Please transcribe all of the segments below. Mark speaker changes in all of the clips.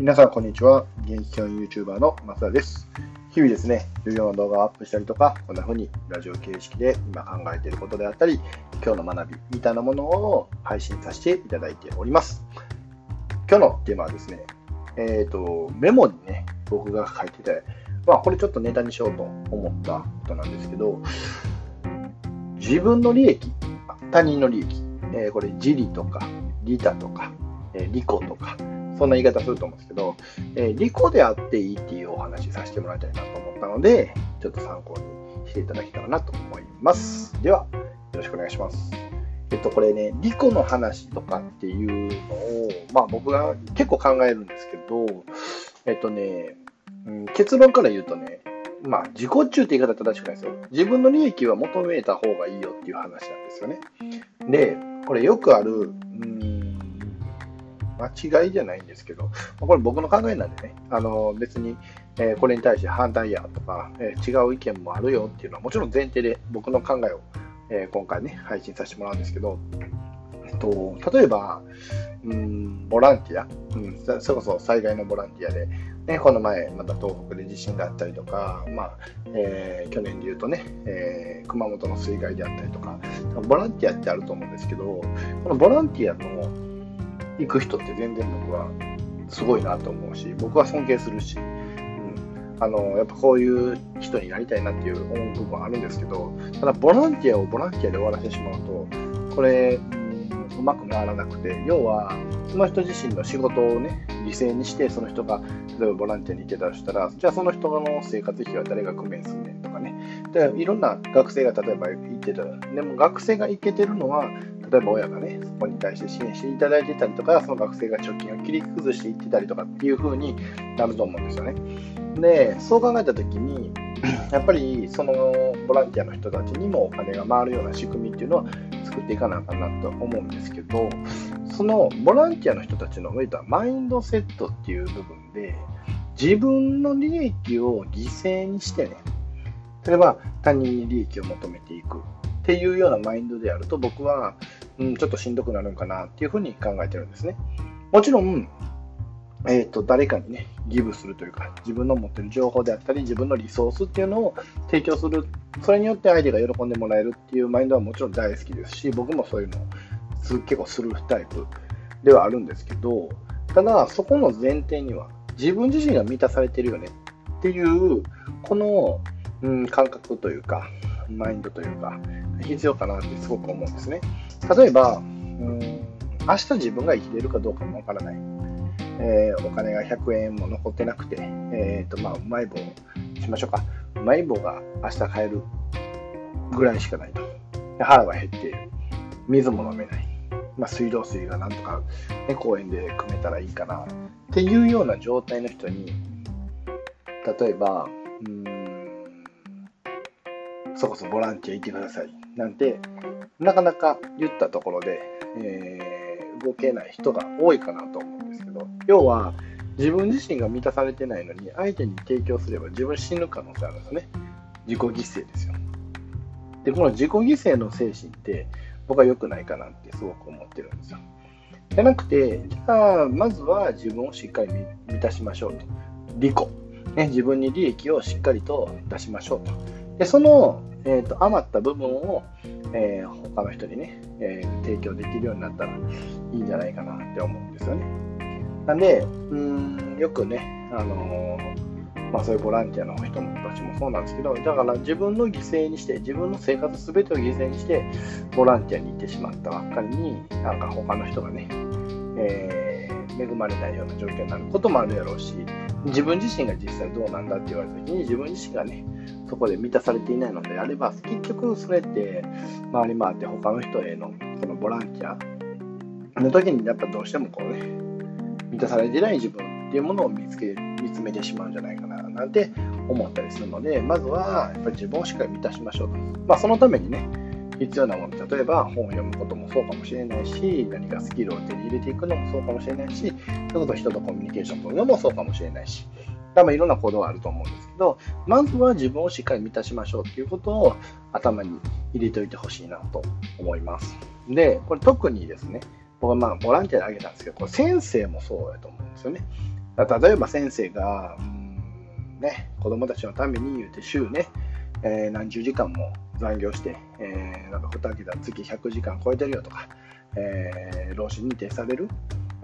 Speaker 1: 皆さん、こんにちは。現役教員 YouTuber の増田です。日々ですね、授業の動画をアップしたりとか、こんな風にラジオ形式で今考えていることであったり、今日の学びみたいなものを配信させていただいております。今日のテーマはですね、えっ、と、メモにね、僕が書いてて、まあ、これちょっとネタにしようと思ったことなんですけど、自分の利益、他人の利益、えーこれ、自利とか、利他とか、えー利己とか、そんな言い方すると思うんですけど、えー利己であっていいっていうお話させてもらいたいなと思ったので、ちょっと参考にしていただけたらなと思います。では、よろしくお願いします。えっと、これね、利己の話とかっていうのを、まあ僕が結構考えるんですけど、えっとね、うん結論から言うとね、まあ自己中って言い方正しくないですよ。自分の利益は求めた方がいいよっていう話なんですよね。で、これよくある、間違いじゃないんですけど、これ僕の考えなんでね、あの別に、えーこれに対して反対やとか、えー違う意見もあるよっていうのはもちろん前提で僕の考えを、えー今回ね、配信させてもらうんですけど、えっと、例えば、うん、ボランティア、うん、そそれこそ災害のボランティアで、ね、この前、また東北で地震があったりとか、まあえー去年で言うとね、えー熊本の水害であったりとか、ボランティアってあると思うんですけど、このボランティアの行く人って全然僕はすごいなと思うし、僕は尊敬するし、うん、あのやっぱこういう人になりたいなっていう思う部分はあるんですけど、ただボランティアをボランティアで終わらせてしまうと、これ、うまく回らなくて、要はその人自身の仕事をね、犠牲にして、その人が例えばボランティアに行ってたとしたら、じゃあその人の生活費は誰が工面すんねんとかね、でいろんな学生が例えば行ってた。ら、でも学生が行けてるのは、例えば親がね、そこに対して支援していただいてたりとか、その学生が貯金を切り崩していってたりとかっていう風になると思うんですよね。で、そう考えたときに、やっぱりそのボランティアの人たちにもお金が回るような仕組みっていうのは作っていかなあかなと思うんですけど、そのボランティアの人たちの上ではマインドセットっていう部分で、自分の利益を犠牲にしてね、例えば他人に利益を求めていくっていうようなマインドであると僕は、うん、ちょっとしんどくなるんかなっていうふうに考えてるんですね。もちろん、えー、と誰かにね、ギブするというか、自分の持ってる情報であったり、自分のリソースっていうのを提供する、それによって相手が喜んでもらえるっていうマインドはもちろん大好きですし、僕もそういうのを結構するタイプではあるんですけど、ただ、そこの前提には、自分自身が満たされてるよねっていう、この、うん、感覚というか、マインドというか、必要かなってすごく思うんですね。例えば、うん、明日自分が生きているかどうかもわからない。えーお金が100円も残ってなくて、えーとまあ、うまい棒しましょうか。うまい棒が明日買えるぐらいしかないと。腹が減っている。水も飲めない。まあ、水道水がなんとか、ね、公園で汲めたらいいかなっていうような状態の人に、例えば、うん、そこそボランティア行ってくださいなんて、なかなか言ったところで、えー動けない人が多いかなと思うんですけど、要は自分自身が満たされてないのに、相手に提供すれば自分死ぬ可能性あるんですね。自己犠牲ですよ。で、この自己犠牲の精神って、僕は良くないかなってすごく思ってるんですよ。じゃなくて、じゃあ、まずは自分をしっかり満たしましょうと。利己。ね、自分に利益をしっかりと出しましょうと。で、その、えー、と余った部分を、えー他の人にね、えー提供できるようになったらいいんじゃないかなって思うんですよね。なんで、うん、よくね、あのーまあ、そういうボランティアの人たちもそうなんですけど、だから自分の犠牲にして、自分の生活すべてを犠牲にして、ボランティアに行ってしまったばっかりに、なんか他の人がね、えー恵まれないような状況になることもあるやろうし、自分自身が実際どうなんだって言われた時に、自分自身がね、そこで満たされていないのであれば、結局それって回り回って他の人へのそのボランティアの時にやっぱどうしてもこうね、満たされてない自分っていうものを見つけ、見つめてしまうんじゃないかななんて思ったりするので、まずはやっぱり自分をしっかり満たしましょうと。まあそのためにね、必要なもの、例えば本を読むこともそうかもしれないし、何かスキルを手に入れていくのもそうかもしれないし、それこそ人とコミュニケーション取るのもそうかもしれないし、多分いろんな行動があると思うんですけど、まずは自分をしっかり満たしましょうっていうことを頭に入れておいてほしいなと思います。で、これ特にですね、僕はまあボランティアであげたんですけど、これ先生もそうだと思うんですよね。例えば先生が、うんね、子供たちのために言うて週ね、えー、何十時間も残業して、えー、なんか2桁月100時間超えてるよとか、えー、労使認定される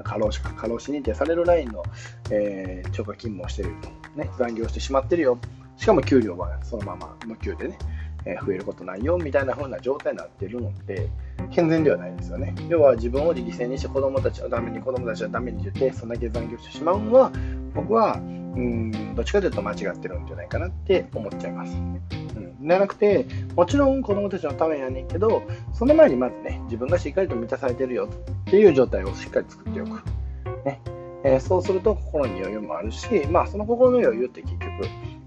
Speaker 1: 過労死か過労死認定されるラインの、えー、超過勤務をしてるね、残業してしまってるよ。しかも給料はそのまま無給でね、えー、増えることないよみたいな風な状態になってるので健全ではないですよね。要は自分を犠牲にして子供たちのために子供たちのために言ってそんだけ残業してしまうのは僕はうんどっちかというと間違ってるんじゃないかなって思っちゃいます。うんじゃなくて、もちろん子供たちのためやねんけど、その前にまずね、自分がしっかりと満たされてるよっていう状態をしっかり作っておく。ねえー、そうすると心に余裕もあるし、まあ、その心の余裕って結局、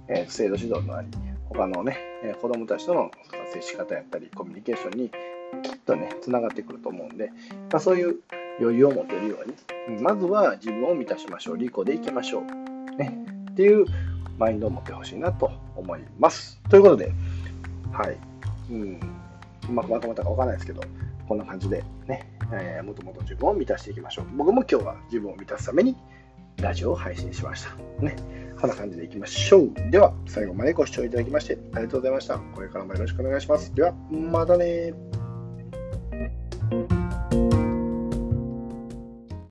Speaker 1: えー、制度指導のあり、他のね、えー、子供たちとの接し方やったり、コミュニケーションにきっとね、つながってくると思うんで、まあ、そういう余裕を持てるように、まずは自分を満たしましょう、利己でいきましょう。ね、っていうマインドを持ってほしいなと思います。ということで、はい。うん。うまくまとまったかわからないですけど、こんな感じでね、えー、もともと自分を満たしていきましょう。僕も今日は自分を満たすためにラジオを配信しました。ね。こんな感じでいきましょう。では、最後までご視聴いただきましてありがとうございました。これからもよろしくお願いします。では、またね